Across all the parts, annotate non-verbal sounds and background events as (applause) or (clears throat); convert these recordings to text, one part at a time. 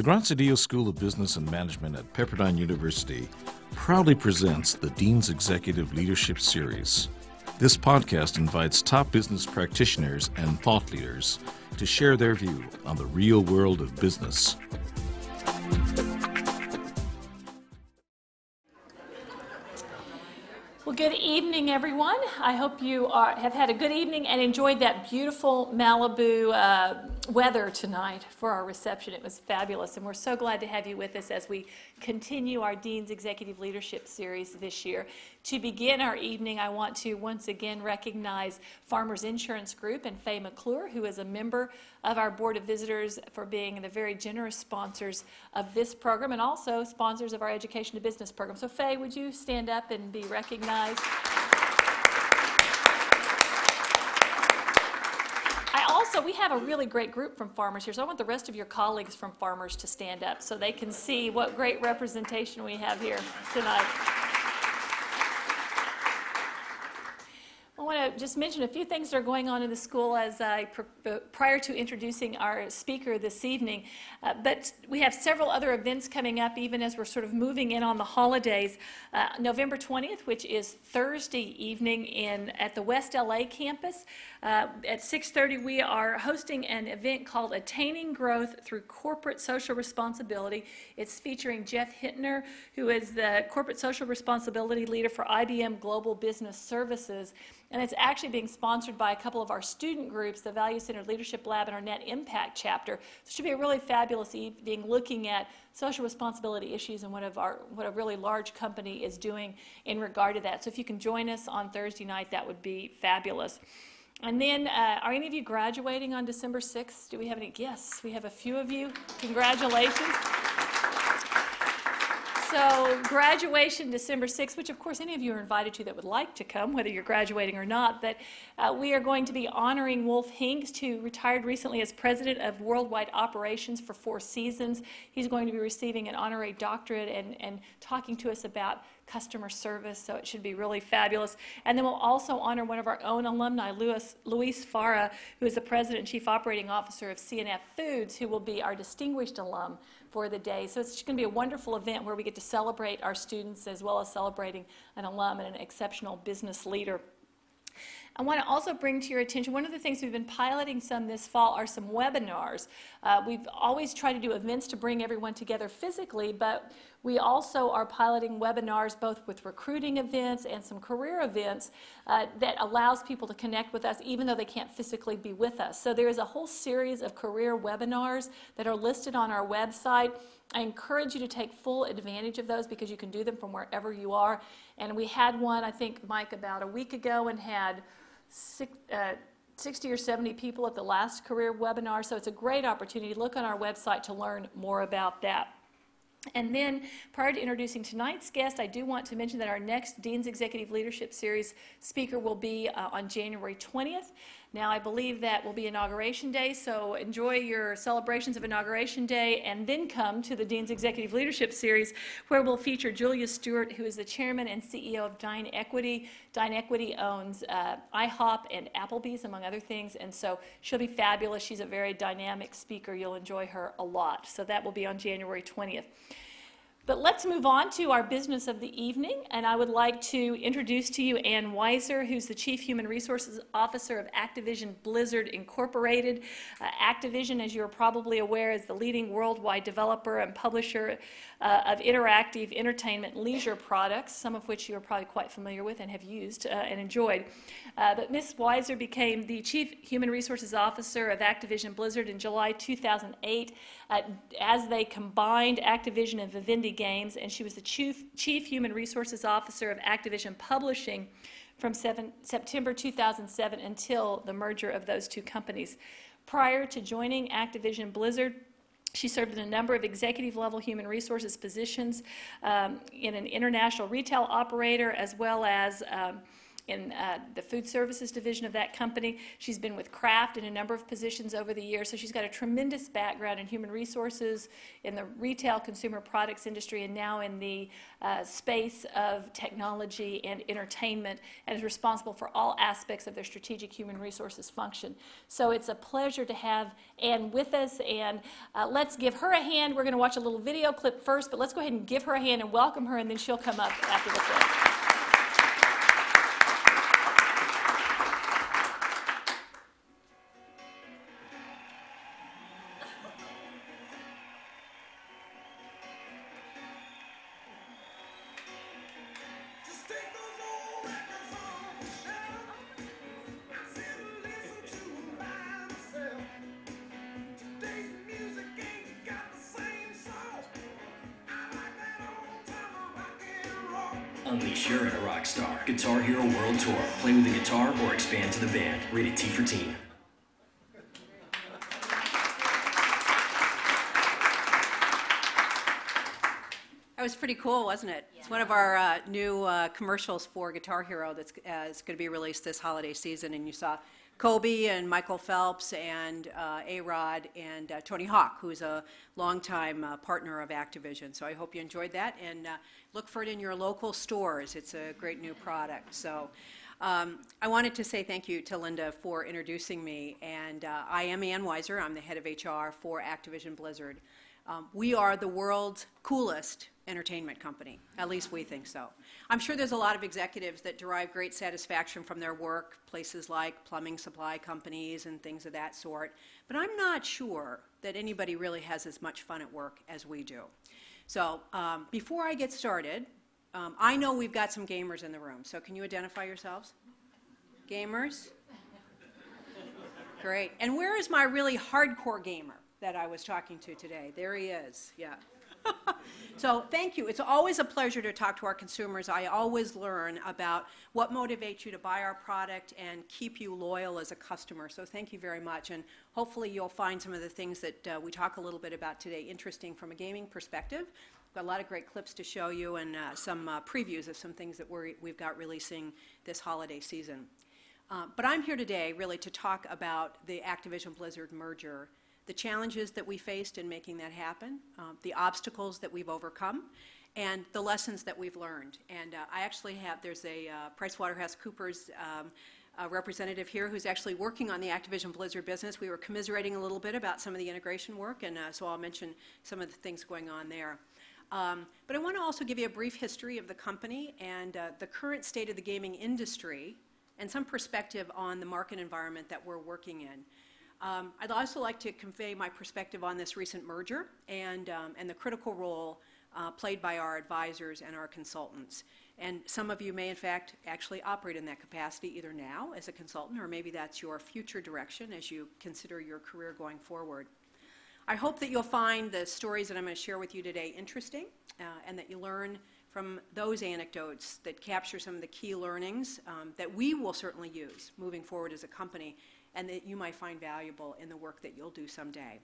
The Graziadio School of Business and Management at Pepperdine University proudly presents the Dean's Executive Leadership Series. This podcast invites top business practitioners and thought leaders to share their view on the real world of business. Good evening, everyone. I hope you are, have had a good evening and enjoyed that beautiful Malibu uh, weather tonight for our reception. It was fabulous, and we're so glad to have you with us as we continue our Dean's Executive Leadership Series this year. To begin our evening, I want to once again recognize Farmers Insurance Group and Faye McClure, who is a member of our Board of Visitors, for being the very generous sponsors of this program and also sponsors of our Education to Business program. So, Faye, would you stand up and be recognized? I also, we have a really great group from farmers here, so I want the rest of your colleagues from farmers to stand up so they can see what great representation we have here tonight. Want to just mention a few things that are going on in the school as I uh, prior to introducing our speaker this evening. Uh, but we have several other events coming up, even as we're sort of moving in on the holidays. Uh, November 20th, which is Thursday evening in at the West LA campus, uh, at 6:30 we are hosting an event called Attaining Growth Through Corporate Social Responsibility. It's featuring Jeff Hittner, who is the corporate social responsibility leader for IBM Global Business Services. And it's actually being sponsored by a couple of our student groups, the Value Centered Leadership Lab and our Net Impact chapter. So it should be a really fabulous evening looking at social responsibility issues and what, of our, what a really large company is doing in regard to that. So if you can join us on Thursday night, that would be fabulous. And then, uh, are any of you graduating on December 6th? Do we have any? Yes, we have a few of you. Congratulations. So, graduation December 6th, which of course any of you are invited to that would like to come, whether you're graduating or not. But uh, we are going to be honoring Wolf Hengst, who retired recently as president of Worldwide Operations for four seasons. He's going to be receiving an honorary doctorate and, and talking to us about customer service, so it should be really fabulous. And then we'll also honor one of our own alumni, Luis, Luis Faura, who is the President and Chief Operating Officer of C&F Foods, who will be our distinguished alum for the day. So it's going to be a wonderful event where we get to celebrate our students as well as celebrating an alum and an exceptional business leader. I want to also bring to your attention one of the things we've been piloting some this fall are some webinars. Uh, we've always tried to do events to bring everyone together physically, but we also are piloting webinars both with recruiting events and some career events uh, that allows people to connect with us even though they can't physically be with us. So there is a whole series of career webinars that are listed on our website. I encourage you to take full advantage of those because you can do them from wherever you are. And we had one, I think, Mike, about a week ago and had six, uh, 60 or 70 people at the last career webinar. So it's a great opportunity. Look on our website to learn more about that. And then, prior to introducing tonight's guest, I do want to mention that our next Dean's Executive Leadership Series speaker will be uh, on January 20th. Now, I believe that will be Inauguration Day, so enjoy your celebrations of Inauguration Day and then come to the Dean's Executive Leadership Series, where we'll feature Julia Stewart, who is the chairman and CEO of Dine Equity. Dine Equity owns uh, IHOP and Applebee's, among other things, and so she'll be fabulous. She's a very dynamic speaker. You'll enjoy her a lot. So that will be on January 20th. But let's move on to our business of the evening, and I would like to introduce to you Ann Weiser, who's the Chief Human Resources Officer of Activision Blizzard Incorporated. Uh, Activision, as you're probably aware, is the leading worldwide developer and publisher uh, of interactive entertainment leisure products, some of which you are probably quite familiar with and have used uh, and enjoyed. Uh, but Ms. Weiser became the Chief Human Resources Officer of Activision Blizzard in July 2008 uh, as they combined Activision and Vivendi Games, and she was the Chief, Chief Human Resources Officer of Activision Publishing from seven, September 2007 until the merger of those two companies. Prior to joining Activision Blizzard, she served in a number of executive level human resources positions um, in an international retail operator as well as um, in uh, the food services division of that company. She's been with Kraft in a number of positions over the years, so she's got a tremendous background in human resources, in the retail consumer products industry, and now in the uh, space of technology and entertainment, and is responsible for all aspects of their strategic human resources function. So it's a pleasure to have Ann with us, and uh, let's give her a hand. We're going to watch a little video clip first, but let's go ahead and give her a hand and welcome her, and then she'll come up after the clip. Unleash your a rock star. Guitar Hero World Tour. Play with the guitar or expand to the band. Rated T for Teen. That was pretty cool, wasn't it? It's one of our uh, new uh, commercials for Guitar Hero that's uh, going to be released this holiday season, and you saw Kobe and Michael Phelps and uh, A-Rod and uh, Tony Hawk, who's a longtime uh, partner of Activision. So I hope you enjoyed that, and uh, look for it in your local stores. It's a great new product. So um, I wanted to say thank you to Linda for introducing me, and uh, I am Ann Weiser. I'm the head of HR for Activision Blizzard. Um, we are the world's coolest entertainment company. At least we think so. I'm sure there's a lot of executives that derive great satisfaction from their work, places like plumbing supply companies and things of that sort. But I'm not sure that anybody really has as much fun at work as we do. So um, before I get started, um, I know we've got some gamers in the room. So can you identify yourselves? Gamers? Great. And where is my really hardcore gamer that I was talking to today? There he is. Yeah. (laughs) so thank you. It's always a pleasure to talk to our consumers. I always learn about what motivates you to buy our product and keep you loyal as a customer. So thank you very much. And hopefully you'll find some of the things that uh, we talk a little bit about today interesting from a gaming perspective. Got a lot of great clips to show you and uh, some uh, previews of some things that we have got releasing this holiday season. Uh, but I'm here today really to talk about the Activision Blizzard merger the challenges that we faced in making that happen, um, the obstacles that we've overcome, and the lessons that we've learned. And uh, I actually have, there's a uh, PricewaterhouseCoopers um, a representative here who's actually working on the Activision Blizzard business. We were commiserating a little bit about some of the integration work, and uh, so I'll mention some of the things going on there. Um, but I want to also give you a brief history of the company and uh, the current state of the gaming industry and some perspective on the market environment that we're working in. Um, I'd also like to convey my perspective on this recent merger and, um, and the critical role uh, played by our advisors and our consultants. And some of you may, in fact, actually operate in that capacity either now as a consultant or maybe that's your future direction as you consider your career going forward. I hope that you'll find the stories that I'm going to share with you today interesting uh, and that you learn from those anecdotes that capture some of the key learnings um, that we will certainly use moving forward as a company and that you might find valuable in the work that you'll do someday.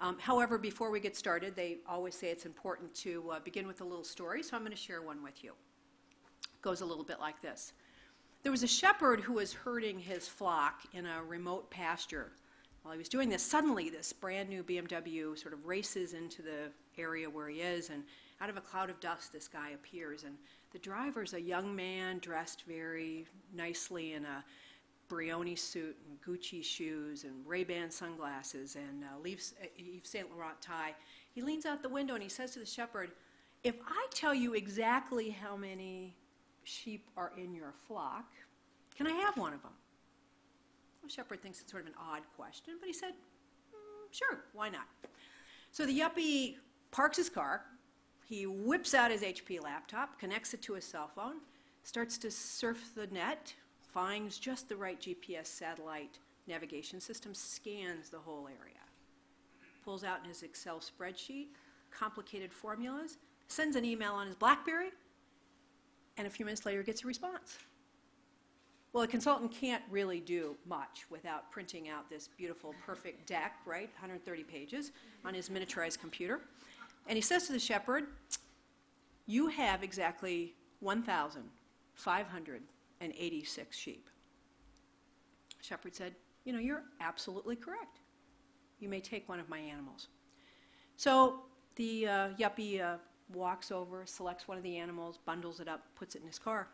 Um, however, before we get started, they always say it's important to uh, begin with a little story, so I'm going to share one with you. It goes a little bit like this. There was a shepherd who was herding his flock in a remote pasture. While he was doing this, suddenly this brand new BMW sort of races into the area where he is, and out of a cloud of dust, this guy appears. And the driver's a young man dressed very nicely in a Brioni suit and Gucci shoes and Ray-Ban sunglasses and uh, Yves, Yves Saint Laurent tie. He leans out the window and he says to the shepherd, "If I tell you exactly how many sheep are in your flock, can I have one of them?" The shepherd thinks it's sort of an odd question, but he said, mm, "Sure, why not?" So the yuppie parks his car. He whips out his HP laptop, connects it to his cell phone, starts to surf the net, finds just the right GPS satellite navigation system, scans the whole area, pulls out in his Excel spreadsheet complicated formulas, sends an email on his Blackberry, and a few minutes later gets a response. Well, a consultant can't really do much without printing out this beautiful, perfect deck, right? 130 pages on his miniaturized computer. And he says to the shepherd, You have exactly 1,500 and 86 sheep. Shepherd said, You know, you're absolutely correct. You may take one of my animals. So the uh, yuppie uh, walks over, selects one of the animals, bundles it up, puts it in his car.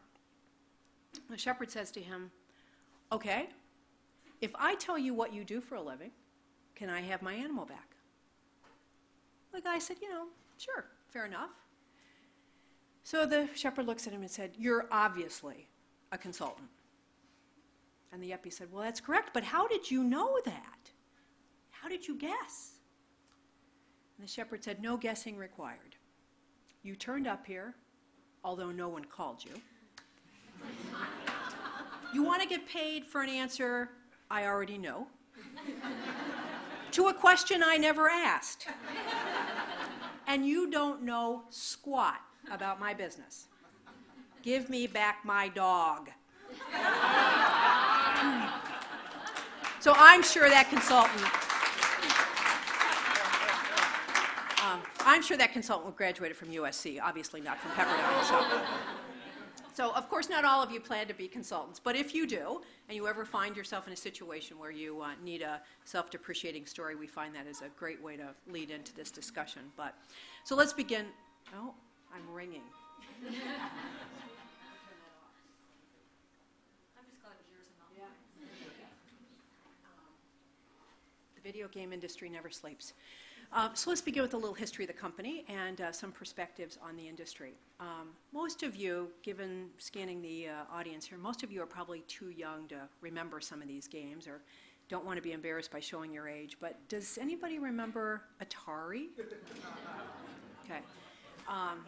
The shepherd says to him, Okay, if I tell you what you do for a living, can I have my animal back? The guy said, You know, sure, fair enough. So the shepherd looks at him and said, You're obviously a consultant. And the yuppie said, Well, that's correct, but how did you know that? How did you guess? And the shepherd said, No guessing required. You turned up here, although no one called you. you want to get paid for an answer I already know, to a question I never asked. and you don't know squat about my business. Give me back my dog. so I'm sure that consultant. Um, I'm sure that consultant graduated from USC, obviously not from Pepperdine. So. So, of course, not all of you plan to be consultants, but if you do, and you ever find yourself in a situation where you uh, need a self depreciating story, we find that is a great way to lead into this discussion. But, so let's begin. Oh, I'm ringing. Video game industry never sleeps. Uh, so let's begin with a little history of the company and uh, some perspectives on the industry. Um, most of you, given scanning the uh, audience here, most of you are probably too young to remember some of these games or don't want to be embarrassed by showing your age. But does anybody remember Atari? (laughs) Okay. Um,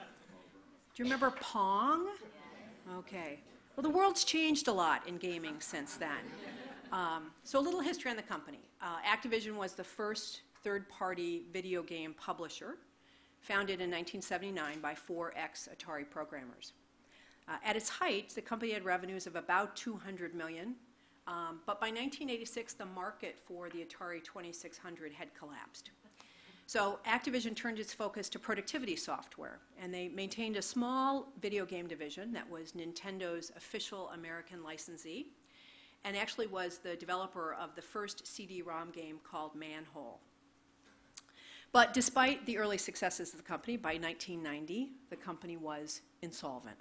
do you remember Pong? Okay. Well, the world's changed a lot in gaming since then. Um, so, a little history on the company. Uh, Activision was the first third party video game publisher, founded in 1979 by four ex Atari programmers. Uh, at its height, the company had revenues of about 200 million, um, but by 1986, the market for the Atari 2600 had collapsed. So Activision turned its focus to productivity software, and they maintained a small video game division that was Nintendo's official American licensee, and actually was the developer of the first CD-ROM game called Manhole. But despite the early successes of the company, by 1990, the company was insolvent.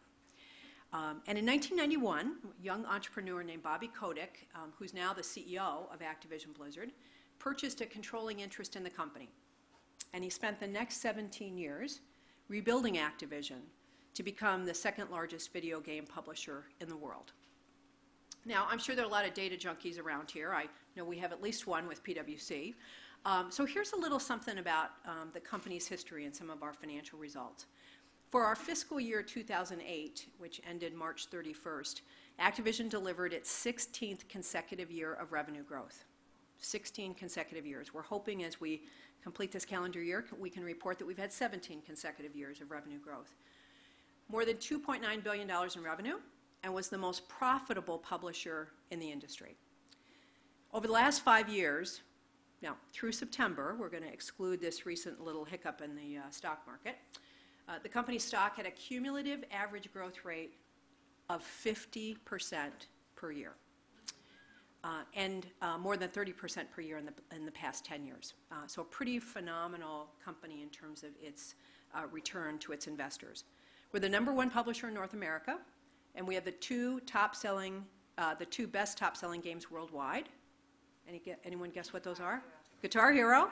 Um, and in 1991, a young entrepreneur named Bobby Kotick, um, who's now the CEO of Activision Blizzard, purchased a controlling interest in the company. And he spent the next 17 years rebuilding Activision to become the second largest video game publisher in the world. Now, I'm sure there are a lot of data junkies around here. I know we have at least one with PwC. Um, so here's a little something about um, the company's history and some of our financial results. For our fiscal year 2008, which ended March 31st, Activision delivered its 16th consecutive year of revenue growth. 16 consecutive years. We're hoping as we complete this calendar year, we can report that we've had 17 consecutive years of revenue growth. More than $2.9 billion in revenue, and was the most profitable publisher in the industry. Over the last five years, now through September, we're going to exclude this recent little hiccup in the uh, stock market. Uh, the company's stock had a cumulative average growth rate of 50% per year. Uh, and uh, more than 30% per year in the, in the past 10 years. Uh, so, a pretty phenomenal company in terms of its uh, return to its investors. We're the number one publisher in North America, and we have the two top selling, uh, the two best top selling games worldwide. Any, anyone guess what those are? Guitar Hero?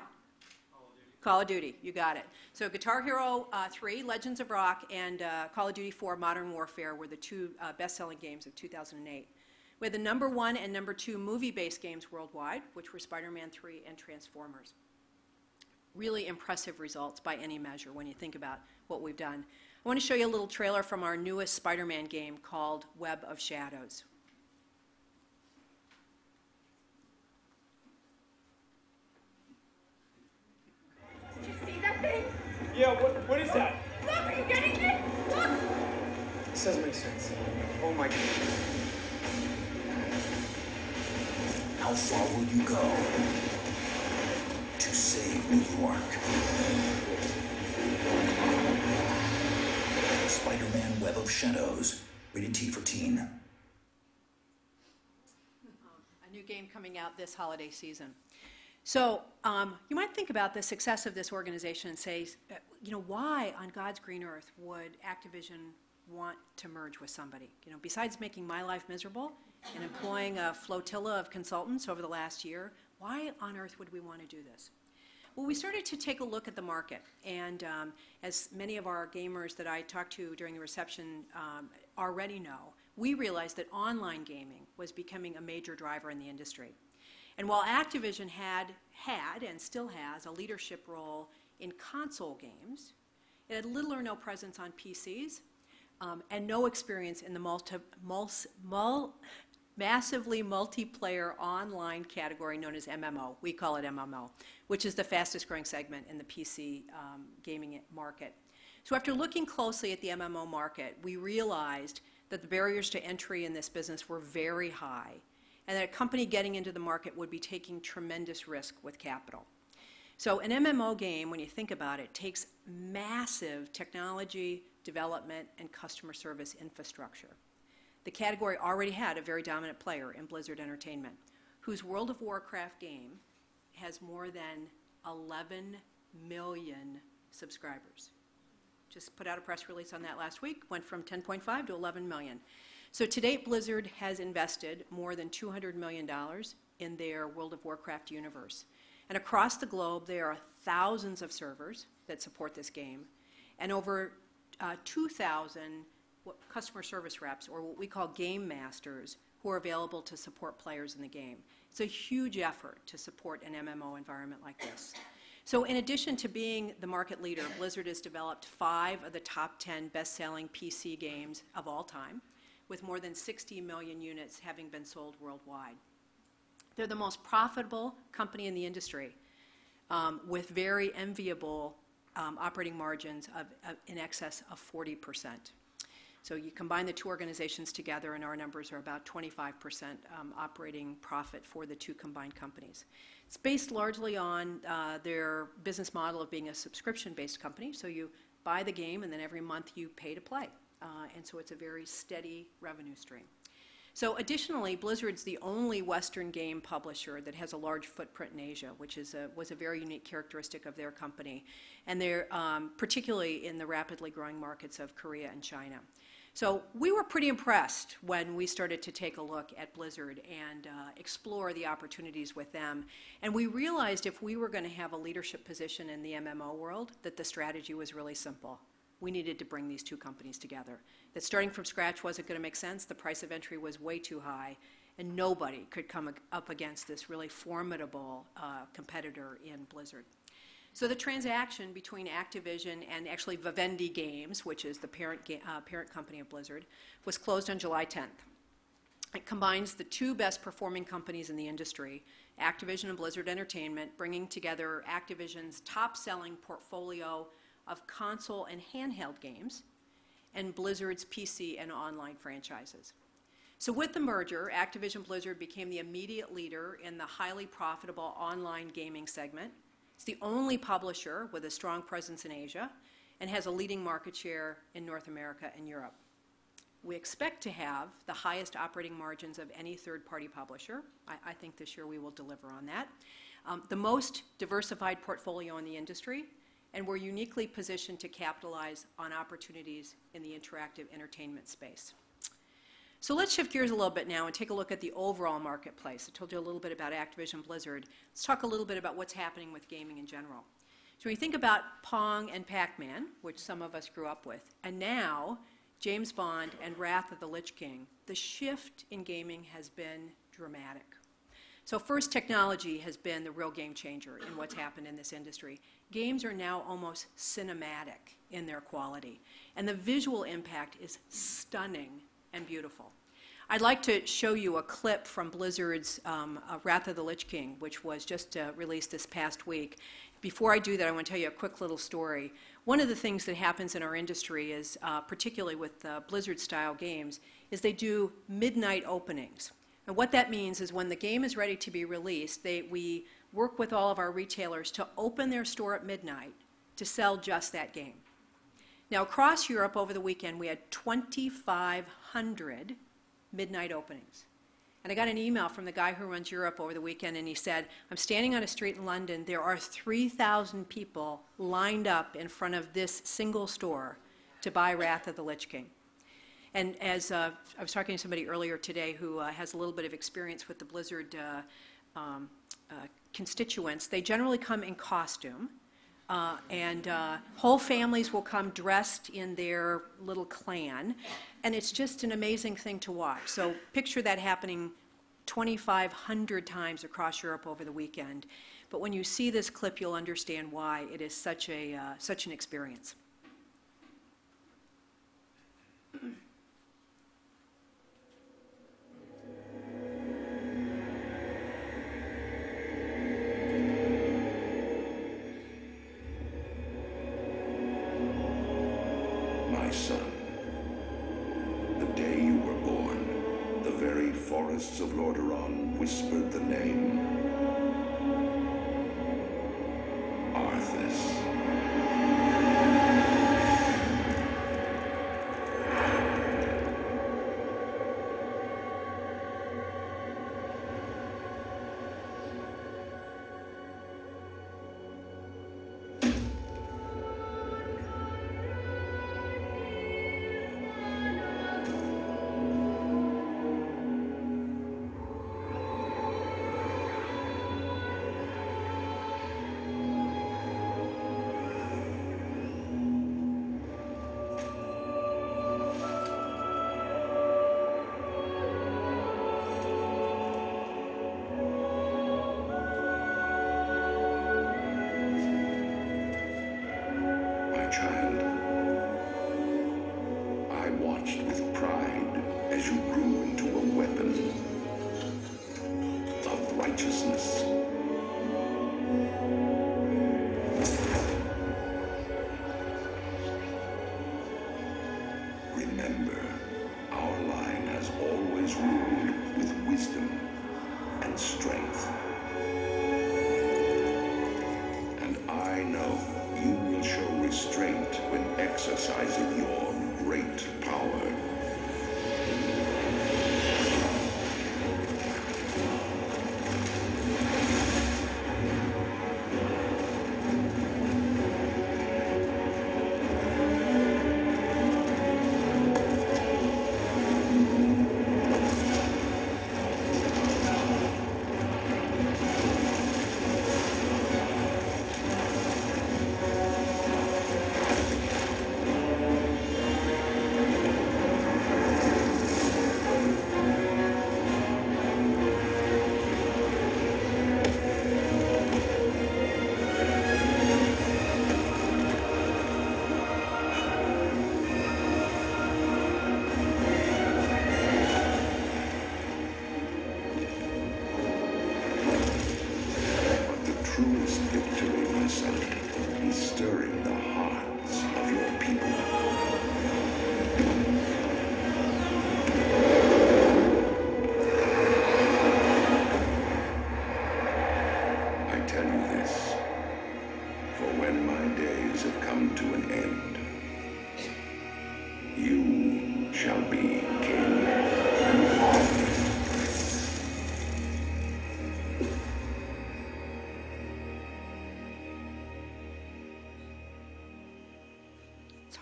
Call of Duty, you got it. So Guitar Hero uh, 3, Legends of Rock, and uh, Call of Duty 4, Modern Warfare were the two uh, best-selling games of 2008. We had the number one and number two movie-based games worldwide, which were Spider-Man 3 and Transformers. Really impressive results by any measure when you think about what we've done. I want to show you a little trailer from our newest Spider-Man game called Web of Shadows. Did you see that thing? Yeah, what, what is that? Look, are you getting it? Look! This doesn't make sense. Oh my god. How far will you go to save New York? Spider-Man Web of Shadows, rated T for teen. A new game coming out this holiday season. So um, you might think about the success of this organization and say, you know, why on God's green earth would Activision want to merge with somebody? You know, besides making my life miserable and employing a flotilla of consultants over the last year, why on earth would we want to do this? Well, we started to take a look at the market, and um, as many of our gamers that I talked to during the reception um, already know, we realized that online gaming was becoming a major driver in the industry. And while Activision had had and still has a leadership role in console games, it had little or no presence on PCs um, and no experience in the multi, mul, mul, massively multiplayer online category known as MMO. We call it MMO, which is the fastest growing segment in the PC um, gaming market. So after looking closely at the MMO market, we realized that the barriers to entry in this business were very high and that a company getting into the market would be taking tremendous risk with capital. So an MMO game, when you think about it, takes massive technology development and customer service infrastructure. The category already had a very dominant player in Blizzard Entertainment, whose World of Warcraft game has more than 11 million subscribers. Just put out a press release on that last week, went from 10.5 to 11 million. So to date, Blizzard has invested more than $200 million in their World of Warcraft universe. And across the globe, there are thousands of servers that support this game, and over uh, 2,000 customer service reps, or what we call game masters, who are available to support players in the game. It's a huge effort to support an MMO environment like this. So, in addition to being the market leader, Blizzard has developed five of the top 10 best selling PC games of all time, with more than 60 million units having been sold worldwide. They're the most profitable company in the industry, um, with very enviable um, operating margins of, of in excess of 40 percent. So you combine the two organizations together, and our numbers are about 25% um, operating profit for the two combined companies. It's based largely on uh, their business model of being a subscription-based company. So you buy the game, and then every month you pay to play. Uh, and so it's a very steady revenue stream. So additionally, Blizzard's the only Western game publisher that has a large footprint in Asia, which is a, was a very unique characteristic of their company, and they're um, particularly in the rapidly growing markets of Korea and China. So we were pretty impressed when we started to take a look at Blizzard and uh, explore the opportunities with them. And we realized if we were going to have a leadership position in the MMO world, that the strategy was really simple. We needed to bring these two companies together. That starting from scratch wasn't going to make sense. The price of entry was way too high, and nobody could come up against this really formidable uh, competitor in Blizzard. So the transaction between Activision and actually Vivendi Games, which is the parent, uh, parent company of Blizzard, was closed on July 10th. It combines the two best performing companies in the industry, Activision and Blizzard Entertainment, bringing together Activision's top selling portfolio of console and handheld games and Blizzard's PC and online franchises. So, with the merger, Activision Blizzard became the immediate leader in the highly profitable online gaming segment it's the only publisher with a strong presence in Asia and has a leading market share in North America and Europe. We expect to have the highest operating margins of any third party publisher. I, I, think this year we will deliver on that. Um, the most diversified portfolio in the industry, and we're uniquely positioned to capitalize on opportunities in the interactive entertainment space. So let's shift gears a little bit now and take a look at the overall marketplace. I told you a little bit about Activision Blizzard. Let's talk a little bit about what's happening with gaming in general. So when you think about Pong and Pac-Man, which some of us grew up with, and now James Bond and Wrath of the Lich King, the shift in gaming has been dramatic. So first, technology has been the real game changer in what's happened in this industry. Games are now almost cinematic in their quality, and the visual impact is stunning and beautiful. I'd like to show you a clip from Blizzard's um, uh, Wrath of the Lich King, which was just uh, released this past week. Before I do that, I want to tell you a quick little story. One of the things that happens in our industry is, uh, particularly with Blizzard style games, is they do midnight openings. And what that means is when the game is ready to be released, they, we work with all of our retailers to open their store at midnight to sell just that game. Now, across Europe over the weekend, we had 2,500 midnight openings. And I got an email from the guy who runs Europe over the weekend, and he said, I'm standing on a street in London. There are 3,000 people lined up in front of this single store to buy Wrath of the Lich King. And as uh, I was talking to somebody earlier today who uh, has a little bit of experience with the Blizzard uh, um, uh, constituents, they generally come in costume. Uh, and uh, whole families will come dressed in their little clan, and it's just an amazing thing to watch. So picture that happening 2,500 times across Europe over the weekend. But when you see this clip, you'll understand why it is such a uh, such an experience. Forests of Lordaeron whispered the name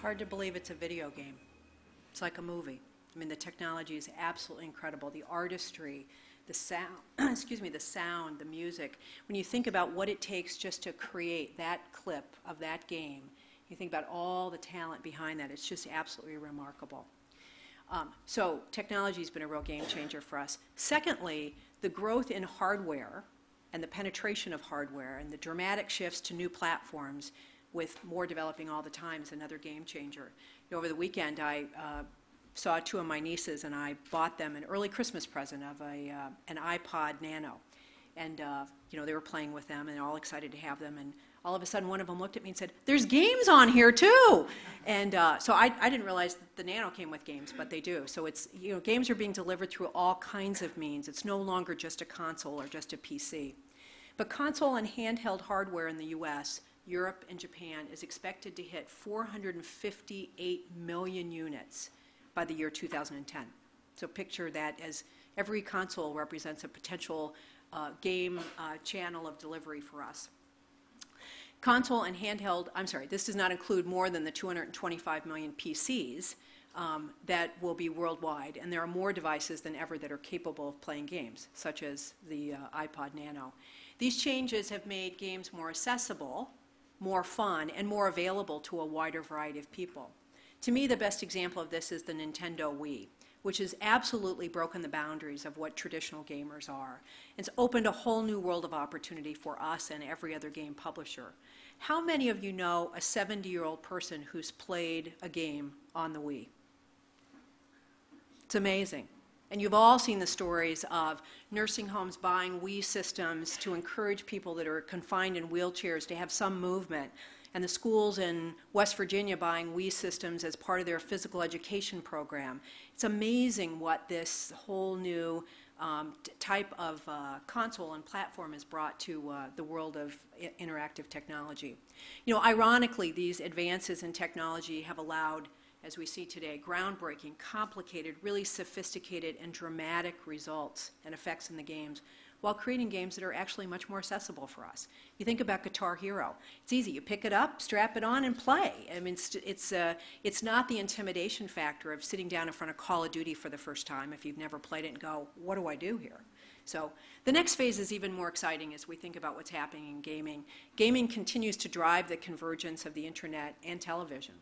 hard to believe it's a video game. It's like a movie. I mean, the technology is absolutely incredible. The artistry, the sound, (clears throat) excuse me, the sound, the music. When you think about what it takes just to create that clip of that game, you think about all the talent behind that. It's just absolutely remarkable. Um, so technology has been a real game changer for us. Secondly, the growth in hardware and the penetration of hardware and the dramatic shifts to new platforms with more developing all the time is another game changer. You know, over the weekend, I uh, saw two of my nieces and I bought them an early Christmas present of a, uh, an iPod Nano. And, uh, you know, they were playing with them and all excited to have them. And all of a sudden, one of them looked at me and said, There's games on here too. And uh, so I, I didn't realize the Nano came with games, but they do. So it's, you know, games are being delivered through all kinds of means. It's no longer just a console or just a PC. But console and handheld hardware in the US, Europe, and Japan is expected to hit 458 million units by the year 2010. So picture that as Every console represents a potential uh, game uh, channel of delivery for us. Console and handheld, I'm sorry, this does not include more than the 225 million PCs um, that will be worldwide, and there are more devices than ever that are capable of playing games, such as the uh, iPod Nano. These changes have made games more accessible, more fun, and more available to a wider variety of people. To me, the best example of this is the Nintendo Wii, which has absolutely broken the boundaries of what traditional gamers are. It's opened a whole new world of opportunity for us and every other game publisher. How many of you know a 70 year old person who's played a game on the Wii? It's amazing. And you've all seen the stories of nursing homes buying Wii systems to encourage people that are confined in wheelchairs to have some movement, and the schools in West Virginia buying Wii systems as part of their physical education program. It's amazing what this whole new um, type of uh, console and platform has brought to uh, the world of interactive technology. You know, ironically, these advances in technology have allowed, as we see today, groundbreaking, complicated, really sophisticated, and dramatic results and effects in the games while creating games that are actually much more accessible for us. You think about Guitar Hero. It's easy. You pick it up, strap it on, and play. I mean, it's, it's, uh, it's not the intimidation factor of sitting down in front of Call of Duty for the first time if you've never played it and go, what do I do here? So the next phase is even more exciting as we think about what's happening in gaming. Gaming continues to drive the convergence of the internet and television.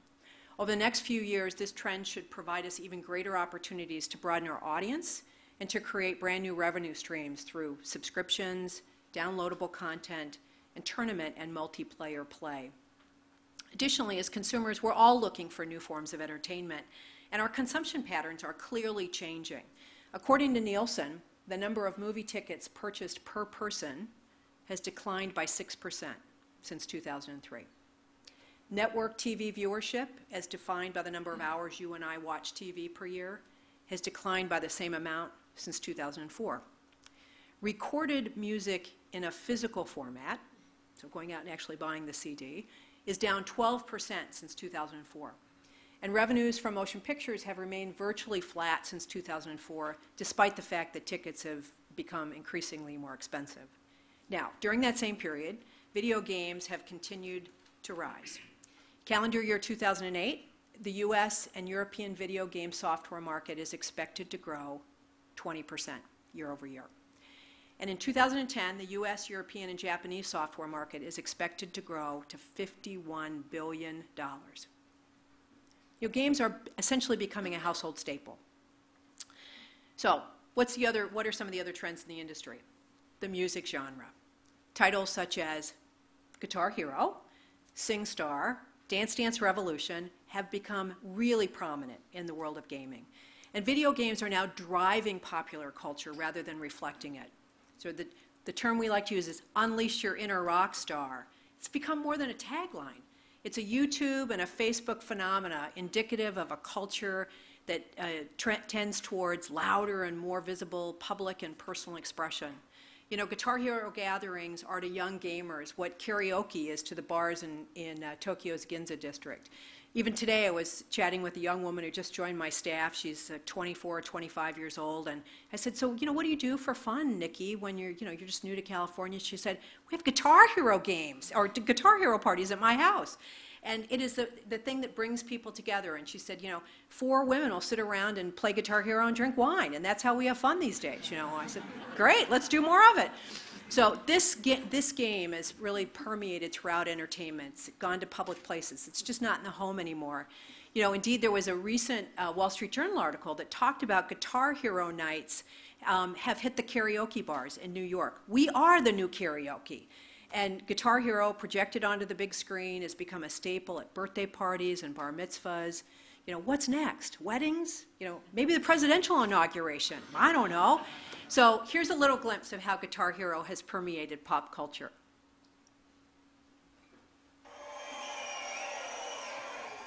Over the next few years, this trend should provide us even greater opportunities to broaden our audience and to create brand new revenue streams through subscriptions, downloadable content, and tournament and multiplayer play. Additionally, as consumers, we're all looking for new forms of entertainment, and our consumption patterns are clearly changing. According to Nielsen, the number of movie tickets purchased per person has declined by 6% since 2003. Network TV viewership, as defined by the number of hours you and I watch TV per year, has declined by the same amount since 2004. Recorded music in a physical format, so going out and actually buying the CD, is down 12% since 2004. And revenues from motion pictures have remained virtually flat since 2004, despite the fact that tickets have become increasingly more expensive. Now, during that same period, video games have continued to rise. Calendar year 2008, the US and European video game software market is expected to grow 20% year over year. And in 2010, the US, European, and Japanese software market is expected to grow to $51 billion. Your games are essentially becoming a household staple. So, what's the other, what are some of the other trends in the industry? The music genre. Titles such as Guitar Hero, SingStar, Dance Dance Revolution have become really prominent in the world of gaming. And video games are now driving popular culture rather than reflecting it. So the, the term we like to use is unleash your inner rock star. It's become more than a tagline. It's a YouTube and a Facebook phenomena indicative of a culture that uh, tends towards louder and more visible public and personal expression. You know, Guitar Hero gatherings are to young gamers what karaoke is to the bars in, in uh, Tokyo's Ginza district even today, I was chatting with a young woman who just joined my staff. She's uh, 24, 25 years old, and I said, "So, you know, what do you do for fun, Nikki, when you're, you know, you're just new to California?" She said, "We have Guitar Hero games or Guitar Hero parties at my house." And it is the, the thing that brings people together. And she said, you know, four women will sit around and play Guitar Hero and drink wine, and that's how we have fun these days. You know, I said, great, let's do more of it. So this, ga- this game has really permeated throughout entertainment. It's gone to public places. It's just not in the home anymore. You know, indeed, there was a recent uh, Wall Street Journal article that talked about Guitar Hero nights um, have hit the karaoke bars in New York. We are the new karaoke. And Guitar Hero projected onto the big screen has become a staple at birthday parties and bar mitzvahs. You know, what's next? Weddings? You know, maybe the presidential inauguration. I don't know. So here's a little glimpse of how Guitar Hero has permeated pop culture.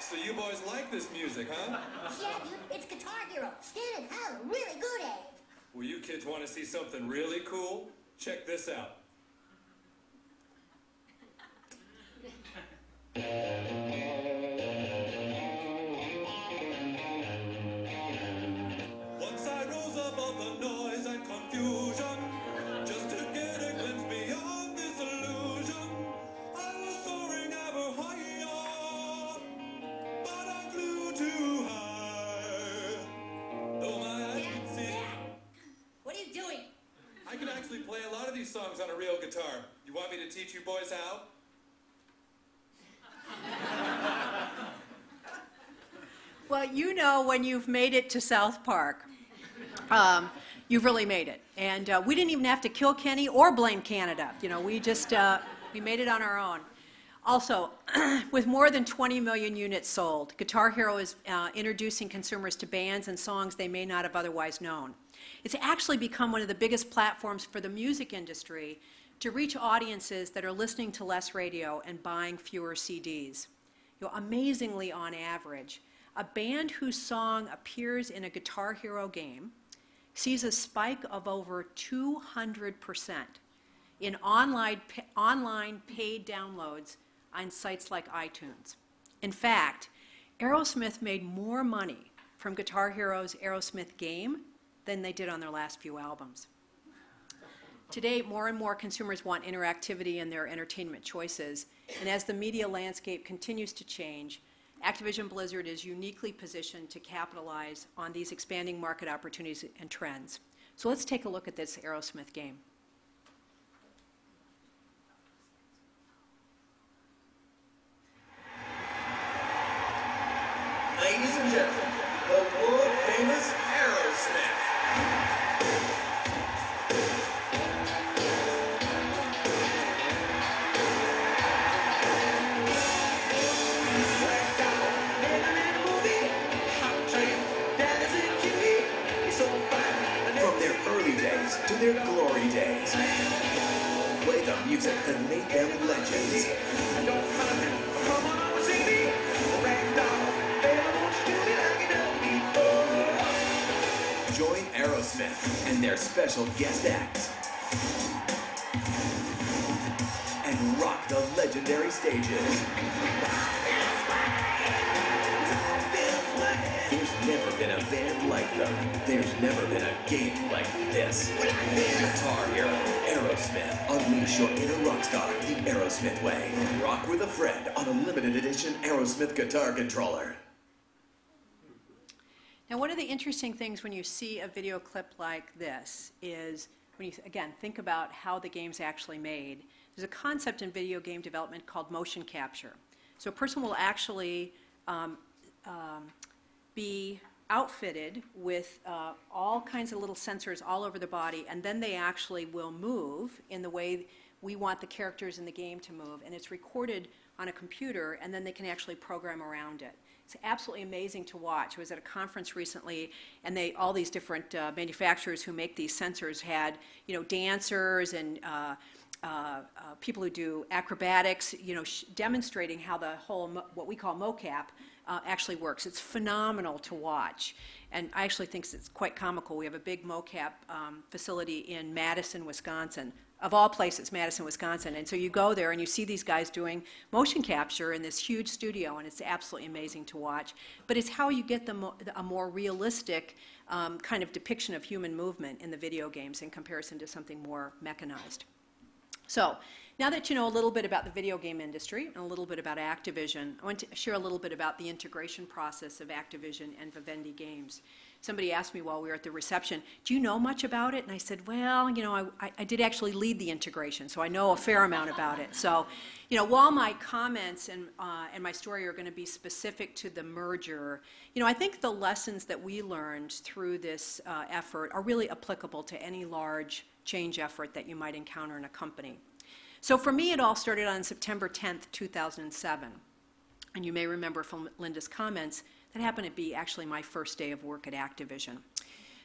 So you boys like this music, huh? Yeah, dude, it's Guitar Hero. Stan and Hal are really good at it. Well, you kids want to see something really cool? Check this out. Once I rose above the noise and confusion Just to get a glimpse beyond this illusion I was soaring ever higher But I flew too high Though my eyes could see What are you doing? I actually play a lot of these songs on a real guitar. You want me to teach you boys how? Well, you know when you've made it to South Park, um, you've really made it. And uh, we didn't even have to kill Kenny or blame Canada. You know, we just uh, we made it on our own. Also, (clears throat) with more than 20 million units sold, Guitar Hero is uh, introducing consumers to bands and songs they may not have otherwise known. It's actually become one of the biggest platforms for the music industry to reach audiences that are listening to less radio and buying fewer CDs. You know, amazingly, on average, a band whose song appears in a Guitar Hero game sees a spike of over 200% in online, online paid downloads on sites like iTunes. In fact, Aerosmith made more money from Guitar Hero's Aerosmith game than they did on their last few albums. Today, more and more consumers want interactivity in their entertainment choices, and as the media landscape continues to change, Activision Blizzard is uniquely positioned to capitalize on these expanding market opportunities and trends. So let's take a look at this Aerosmith game. Ladies and gentlemen, music that made them legends. Join Aerosmith and their special guest acts. And rock the legendary stages. Been a band like them. There's never been a game like this. Guitar Hero, Aerosmith. Unleash your inner rock star the Aerosmith way. Rock with a friend on a limited edition Aerosmith guitar controller. Now, one of the interesting things when you see a video clip like this is when you, again, think about how the game's actually made. There's a concept in video game development called motion capture. So a person will actually um, um, be outfitted with uh, all kinds of little sensors all over the body, and then they actually will move in the way we want the characters in the game to move, and it's recorded on a computer, and then they can actually program around it. It's absolutely amazing to watch. I was at a conference recently, and they all these different uh, manufacturers who make these sensors had you know dancers and uh, uh, uh, people who do acrobatics, you know, sh- demonstrating how the whole mo- what we call mocap uh, actually works. It's phenomenal to watch, and I actually think it's quite comical. We have a big mocap um, facility in Madison, Wisconsin, of all places, Madison, Wisconsin. And so you go there and you see these guys doing motion capture in this huge studio, and it's absolutely amazing to watch. But it's how you get the mo- a more realistic um, kind of depiction of human movement in the video games in comparison to something more mechanized. So, now that you know a little bit about the video game industry and a little bit about Activision, I want to share a little bit about the integration process of Activision and Vivendi Games. Somebody asked me while we were at the reception, Do you know much about it? And I said, Well, you know, I, I did actually lead the integration, so I know a fair amount about it. So, you know, while my comments and, uh, and my story are going to be specific to the merger, you know, I think the lessons that we learned through this uh, effort are really applicable to any large change effort that you might encounter in a company. So for me, it all started on September 10th, 2007. And you may remember from Linda's comments, that happened to be actually my first day of work at Activision.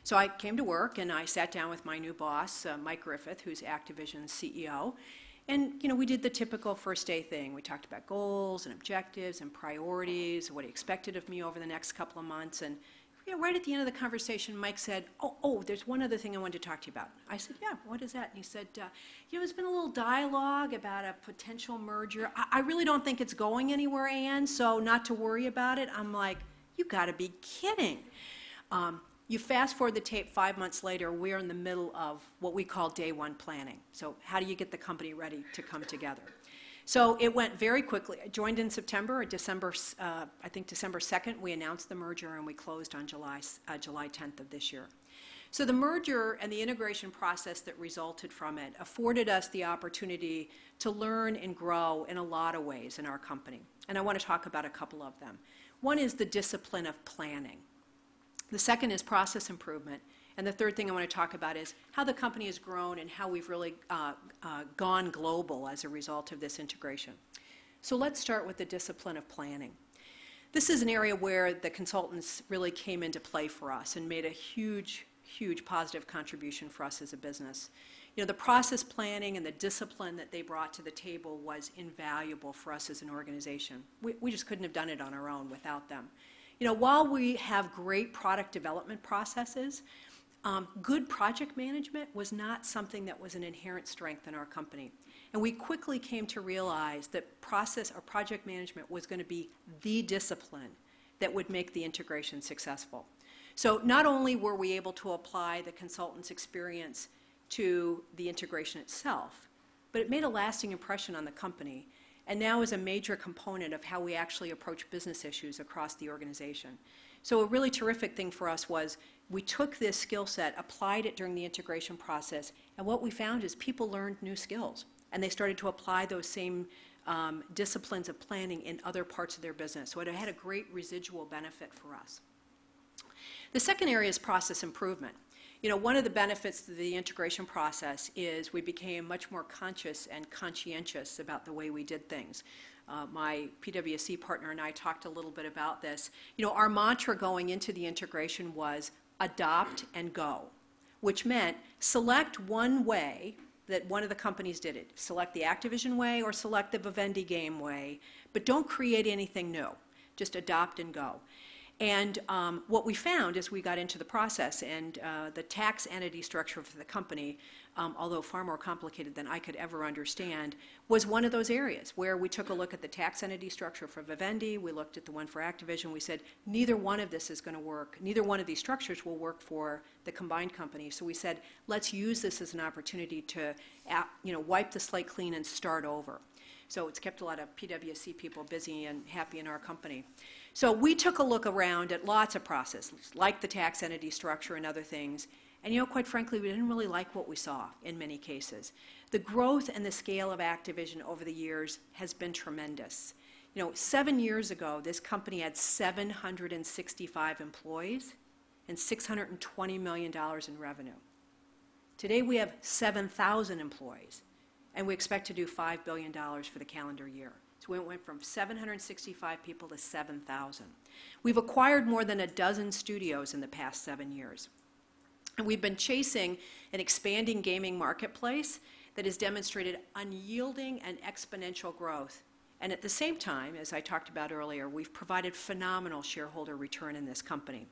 So I came to work and I sat down with my new boss, uh, Mike Griffith, who's Activision's CEO. And you know, we did the typical first day thing. We talked about goals and objectives and priorities, what he expected of me over the next couple of months. And you know, right at the end of the conversation, Mike said, oh, oh, there's one other thing I wanted to talk to you about. I said, yeah, what is that? And he said, uh, you know, there's been a little dialogue about a potential merger. I, I really don't think it's going anywhere, Ann, so not to worry about it. I'm like, you got to be kidding. Um, you fast forward the tape five months later, we're in the middle of what we call day one planning. So, how do you get the company ready to come together? So it went very quickly. I joined in September, December, uh, I think December 2nd, we announced the merger and we closed on July, uh, July 10th of this year. So the merger and the integration process that resulted from it afforded us the opportunity to learn and grow in a lot of ways in our company. And I want to talk about a couple of them. One is the discipline of planning. The second is process improvement. And the third thing I want to talk about is how the company has grown and how we've really uh, uh, gone global as a result of this integration. So let's start with the discipline of planning. This is an area where the consultants really came into play for us and made a huge, huge positive contribution for us as a business. You know, the process planning and the discipline that they brought to the table was invaluable for us as an organization. We, we just couldn't have done it on our own without them. You know, while we have great product development processes, um, good project management was not something that was an inherent strength in our company. And we quickly came to realize that process or project management was going to be the discipline that would make the integration successful. So not only were we able to apply the consultant's experience to the integration itself, but it made a lasting impression on the company and now is a major component of how we actually approach business issues across the organization. So a really terrific thing for us was we took this skill set, applied it during the integration process, and what we found is people learned new skills and they started to apply those same um, disciplines of planning in other parts of their business. So it had a great residual benefit for us. The second area is process improvement. You know, one of the benefits of the integration process is we became much more conscious and conscientious about the way we did things. Uh, my PwC partner and I talked a little bit about this. You know, our mantra going into the integration was adopt and go, which meant select one way that one of the companies did it. Select the Activision way or select the Vivendi game way, but don't create anything new. Just adopt and go. And um, what we found as we got into the process and uh, the tax entity structure for the company, um, although far more complicated than I could ever understand, was one of those areas where we took a look at the tax entity structure for Vivendi, we looked at the one for Activision, we said neither one of this is going to work, neither one of these structures will work for the combined company. So we said let's use this as an opportunity to, you know, wipe the slate clean and start over. So it's kept a lot of PwC people busy and happy in our company. So we took a look around at lots of processes, like the tax entity structure and other things. And you know, quite frankly, we didn't really like what we saw in many cases. The growth and the scale of Activision over the years has been tremendous. You know, seven years ago, this company had 765 employees and $620 million in revenue. Today, we have 7,000 employees, and we expect to do $5 billion for the calendar year. So we went from 765 people to 7,000. We've acquired more than a dozen studios in the past seven years. And we've been chasing an expanding gaming marketplace that has demonstrated unyielding and exponential growth. And at the same time, as I talked about earlier, we've provided phenomenal shareholder return in this company.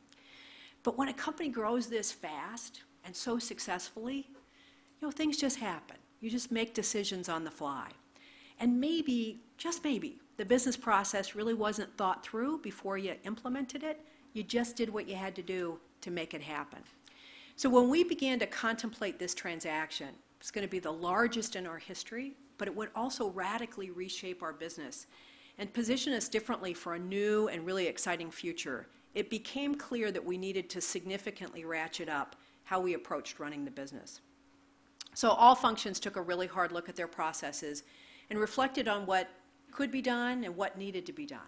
But when a company grows this fast and so successfully, you know, things just happen. You just make decisions on the fly. And maybe, just maybe, the business process really wasn't thought through before you implemented it. You just did what you had to do to make it happen. So when we began to contemplate this transaction, it's going to be the largest in our history, but it would also radically reshape our business and position us differently for a new and really exciting future. It became clear that we needed to significantly ratchet up how we approached running the business. So all functions took a really hard look at their processes and reflected on what could be done and what needed to be done.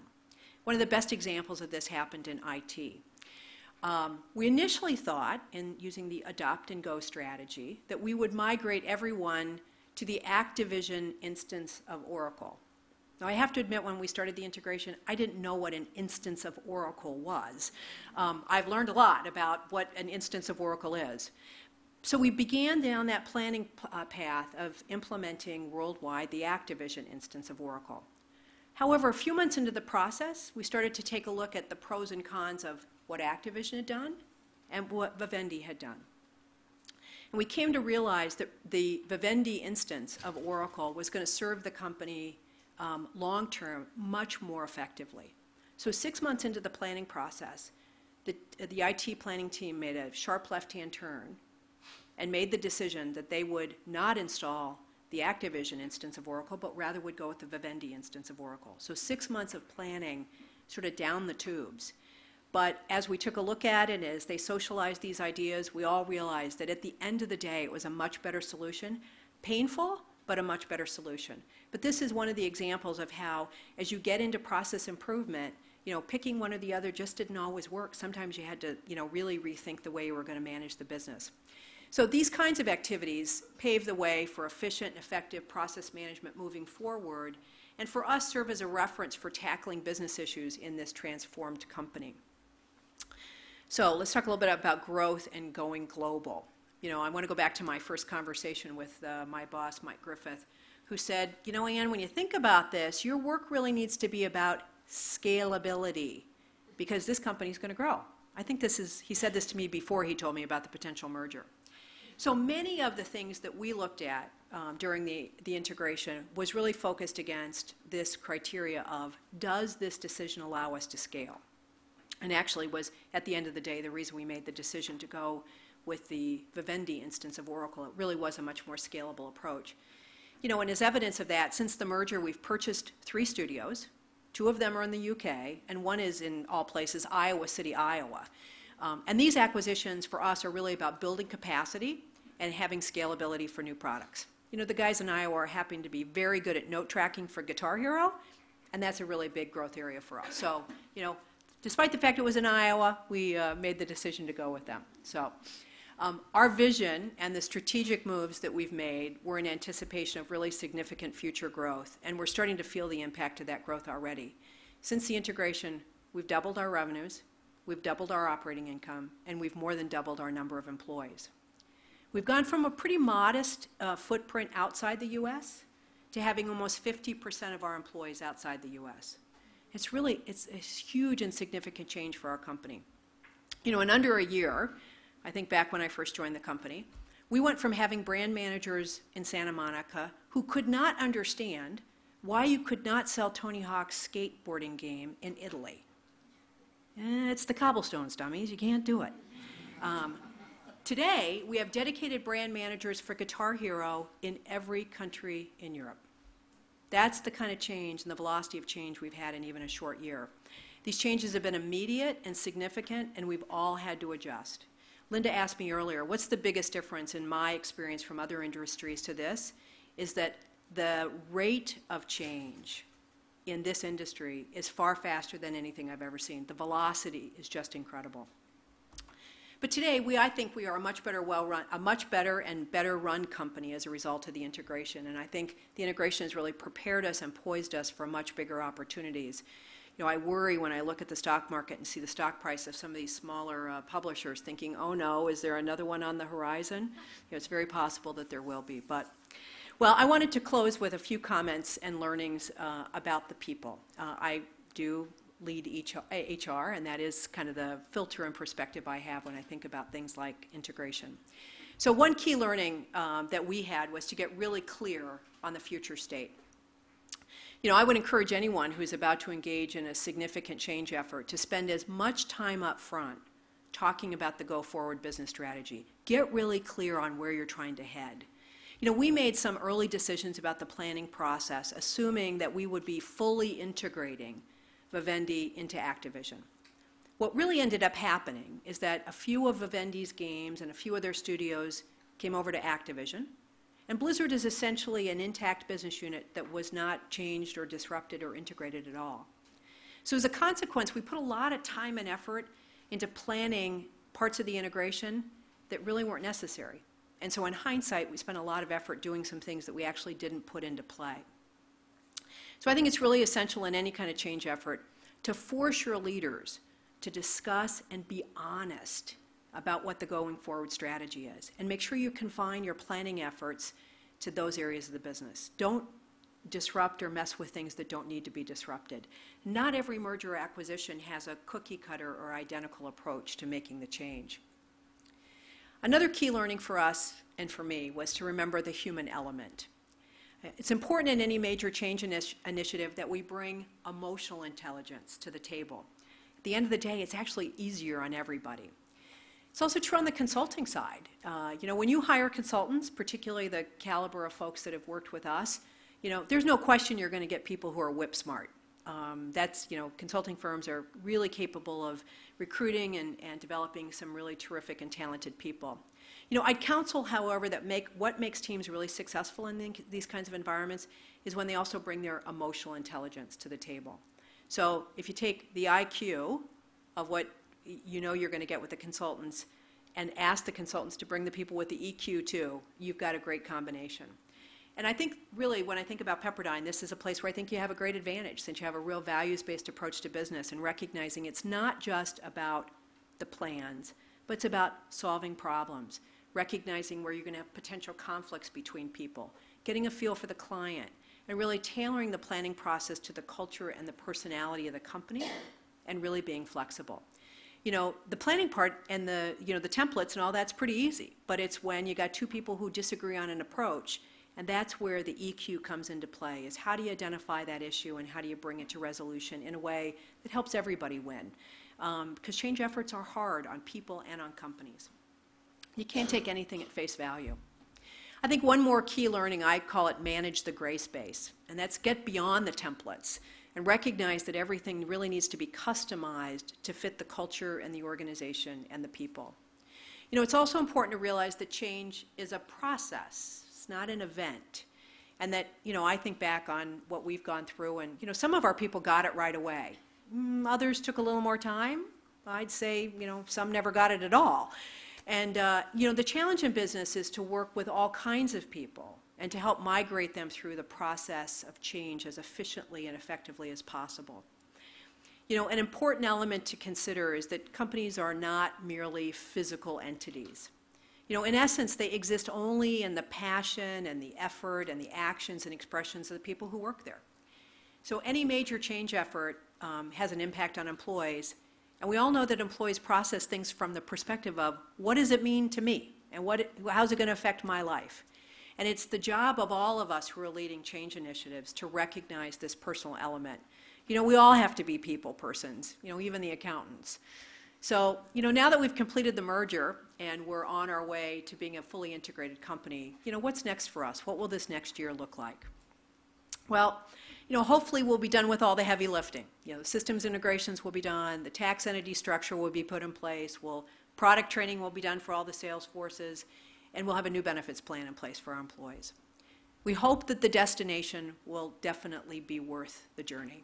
One of the best examples of this happened in IT. Um, we initially thought, in using the adopt and go strategy, that we would migrate everyone to the Activision instance of Oracle. Now, I have to admit, when we started the integration, I didn't know what an instance of Oracle was. Um, I've learned a lot about what an instance of Oracle is. So we began down that planning uh, path of implementing worldwide the Activision instance of Oracle. However, a few months into the process, we started to take a look at the pros and cons of what Activision had done and what Vivendi had done. And we came to realize that the Vivendi instance of Oracle was going to serve the company um, long term much more effectively. So, six months into the planning process, the, the IT planning team made a sharp left hand turn and made the decision that they would not install the Activision instance of Oracle, but rather would go with the Vivendi instance of Oracle. So six months of planning sort of down the tubes. But as we took a look at it, as they socialized these ideas, we all realized that at the end of the day, it was a much better solution. Painful, but a much better solution. But this is one of the examples of how, as you get into process improvement, you know, picking one or the other just didn't always work. Sometimes you had to, you know, really rethink the way you were going to manage the business. So these kinds of activities pave the way for efficient and effective process management moving forward, and for us serve as a reference for tackling business issues in this transformed company. So let's talk a little bit about growth and going global. You know, I want to go back to my first conversation with uh, my boss, Mike Griffith, who said, you know, Ann, when you think about this, your work really needs to be about scalability because this company is going to grow. I think this is, he said this to me before he told me about the potential merger. So many of the things that we looked at um, during the, the integration was really focused against this criteria of does this decision allow us to scale? And actually was, at the end of the day, the reason we made the decision to go with the Vivendi instance of Oracle. It really was a much more scalable approach. You know, and as evidence of that, since the merger, we've purchased three studios. Two of them are in the UK, and one is in all places, Iowa City, Iowa. Um, and these acquisitions for us are really about building capacity and having scalability for new products. You know, the guys in Iowa are happening to be very good at note tracking for Guitar Hero, and that's a really big growth area for us. So, you know, despite the fact it was in Iowa, we uh, made the decision to go with them. So, um, our vision and the strategic moves that we've made were in anticipation of really significant future growth, and we're starting to feel the impact of that growth already. Since the integration, we've doubled our revenues, we've doubled our operating income, and we've more than doubled our number of employees. We've gone from a pretty modest uh, footprint outside the U.S. to having almost 50% of our employees outside the U.S. It's really, it's a huge and significant change for our company. You know, in under a year, I think back when I first joined the company, we went from having brand managers in Santa Monica who could not understand why you could not sell Tony Hawk's skateboarding game in Italy. Eh, it's the cobblestones, dummies. You can't do it. Um, today, we have dedicated brand managers for Guitar Hero in every country in Europe. That's the kind of change and the velocity of change we've had in even a short year. These changes have been immediate and significant, and we've all had to adjust. Linda asked me earlier, what's the biggest difference in my experience from other industries to this? Is that the rate of change in this industry is far faster than anything I've ever seen. The velocity is just incredible. But today, we, I think we are a much better, well-run, a much better and better run company as a result of the integration. And I think the integration has really prepared us and poised us for much bigger opportunities you know, I worry when I look at the stock market and see the stock price of some of these smaller uh, publishers thinking, oh no, is there another one on the horizon? You know, it's very possible that there will be. But, well, I wanted to close with a few comments and learnings uh, about the people. Uh, I do lead HR, and that is kind of the filter and perspective I have when I think about things like integration. So one key learning um, that we had was to get really clear on the future state. You know, I would encourage anyone who's about to engage in a significant change effort to spend as much time up front talking about the go forward business strategy. Get really clear on where you're trying to head. You know, we made some early decisions about the planning process, assuming that we would be fully integrating Vivendi into Activision. What really ended up happening is that a few of Vivendi's games and a few of their studios came over to Activision, and Blizzard is essentially an intact business unit that was not changed or disrupted or integrated at all. So as a consequence, we put a lot of time and effort into planning parts of the integration that really weren't necessary. And so in hindsight, we spent a lot of effort doing some things that we actually didn't put into play. So I think it's really essential in any kind of change effort to force your leaders to discuss and be honest about what the going forward strategy is. And make sure you confine your planning efforts to those areas of the business. Don't disrupt or mess with things that don't need to be disrupted. Not every merger acquisition has a cookie cutter or identical approach to making the change. Another key learning for us and for me was to remember the human element. It's important in any major change initiative that we bring emotional intelligence to the table. At the end of the day, it's actually easier on everybody. It's also true on the consulting side. Uh, you know, when you hire consultants, particularly the caliber of folks that have worked with us, you know, there's no question you're going to get people who are whip smart. Um, that's, you know, consulting firms are really capable of recruiting and, and developing some really terrific and talented people. You know, I'd counsel, however, that make, what makes teams really successful in the, these kinds of environments is when they also bring their emotional intelligence to the table. So if you take the IQ of what you know you're going to get with the consultants and ask the consultants to bring the people with the EQ too, you've got a great combination. And I think really when I think about Pepperdine, this is a place where I think you have a great advantage since you have a real values-based approach to business and recognizing it's not just about the plans, but it's about solving problems, recognizing where you're going to have potential conflicts between people, getting a feel for the client, and really tailoring the planning process to the culture and the personality of the company and really being flexible. You know, the planning part and the, you know, the templates and all that's pretty easy, but it's when you got two people who disagree on an approach and that's where the EQ comes into play, is how do you identify that issue and how do you bring it to resolution in a way that helps everybody win? Because um, change efforts are hard on people and on companies. You can't take anything at face value. I think one more key learning, I call it manage the gray space, and that's get beyond the templates and recognize that everything really needs to be customized to fit the culture and the organization and the people. You know, it's also important to realize that change is a process. Not an event. And that, you know, I think back on what we've gone through, and, you know, some of our people got it right away. Mm, others took a little more time. I'd say, you know, some never got it at all. And, uh, you know, the challenge in business is to work with all kinds of people and to help migrate them through the process of change as efficiently and effectively as possible. You know, an important element to consider is that companies are not merely physical entities. You know, in essence, they exist only in the passion and the effort and the actions and expressions of the people who work there. So any major change effort um, has an impact on employees, and we all know that employees process things from the perspective of what does it mean to me, and what, how's it going to affect my life. And it's the job of all of us who are leading change initiatives to recognize this personal element. You know, we all have to be people persons, you know, even the accountants. So, you know, now that we've completed the merger and we're on our way to being a fully integrated company, you know, what's next for us? What will this next year look like? Well, you know, hopefully we'll be done with all the heavy lifting. You know, the systems integrations will be done, the tax entity structure will be put in place, will product training will be done for all the sales forces, and we'll have a new benefits plan in place for our employees. We hope that the destination will definitely be worth the journey.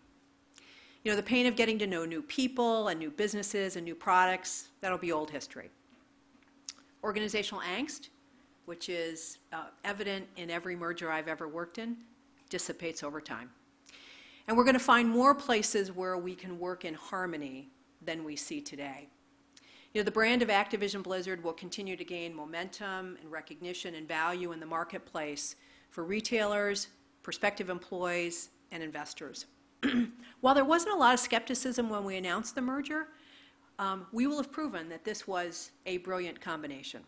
You know, the pain of getting to know new people and new businesses and new products, that'll be old history. Organizational angst, which is uh, evident in every merger I've ever worked in, dissipates over time. And we're going to find more places where we can work in harmony than we see today. You know, the brand of Activision Blizzard will continue to gain momentum and recognition and value in the marketplace for retailers, prospective employees, and investors. (clears throat) While there wasn't a lot of skepticism when we announced the merger, um, we will have proven that this was a brilliant combination.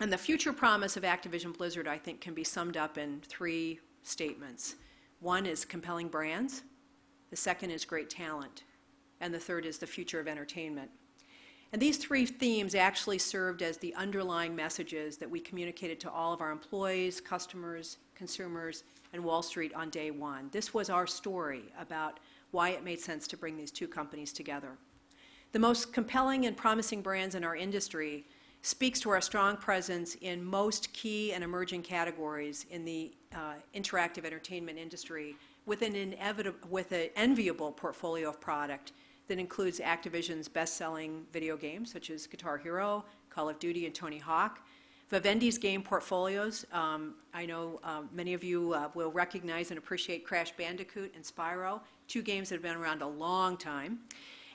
And the future promise of Activision Blizzard, I think, can be summed up in three statements. One is compelling brands, the second is great talent, and the third is the future of entertainment. And these three themes actually served as the underlying messages that we communicated to all of our employees, customers, consumers, and Wall Street on day one. This was our story about why it made sense to bring these two companies together. The most compelling and promising brands in our industry speaks to our strong presence in most key and emerging categories in the uh, interactive entertainment industry with an, enviable portfolio of product that includes Activision's best-selling video games such as Guitar Hero, Call of Duty, and Tony Hawk, Vivendi's game portfolios, um, I know um, many of you uh, will recognize and appreciate Crash Bandicoot and Spyro, two games that have been around a long time.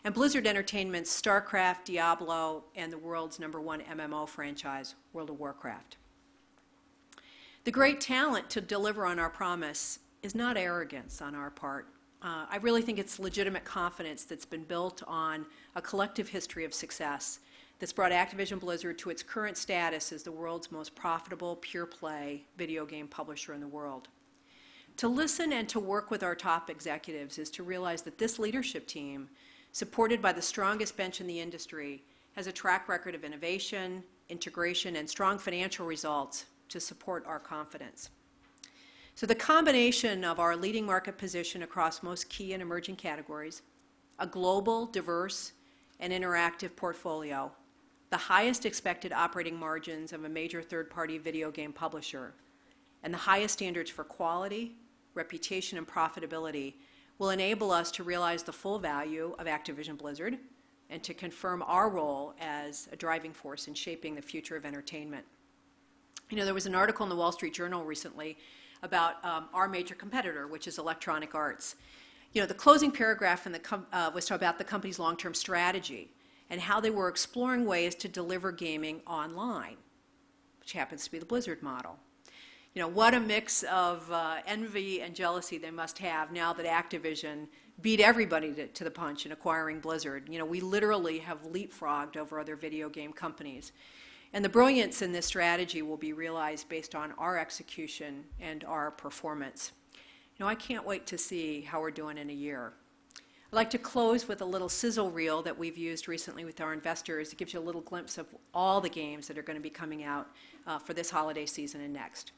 And Blizzard Entertainment's StarCraft, Diablo, and the world's number one MMO franchise, World of Warcraft. The great talent to deliver on our promise is not arrogance on our part. Uh, I really think it's legitimate confidence that's been built on a collective history of success that's brought Activision Blizzard to its current status as the world's most profitable pure play video game publisher in the world. To listen and to work with our top executives is to realize that this leadership team, supported by the strongest bench in the industry, has a track record of innovation, integration, and strong financial results to support our confidence. So the combination of our leading market position across most key and emerging categories, a global, diverse, and interactive portfolio, the highest expected operating margins of a major third-party video game publisher, and the highest standards for quality, reputation, and profitability will enable us to realize the full value of Activision Blizzard and to confirm our role as a driving force in shaping the future of entertainment. You know, there was an article in the Wall Street Journal recently about um, our major competitor, which is Electronic Arts. You know, the closing paragraph the com- uh, was about the company's long-term strategy and how they were exploring ways to deliver gaming online, which happens to be the Blizzard model. You know, what a mix of uh, envy and jealousy they must have now that Activision beat everybody to, to the punch in acquiring Blizzard. You know, we literally have leapfrogged over other video game companies. And the brilliance in this strategy will be realized based on our execution and our performance. You know, I can't wait to see how we're doing in a year. I'd like to close with a little sizzle reel that we've used recently with our investors. It gives you a little glimpse of all the games that are going to be coming out uh, for this holiday season and next.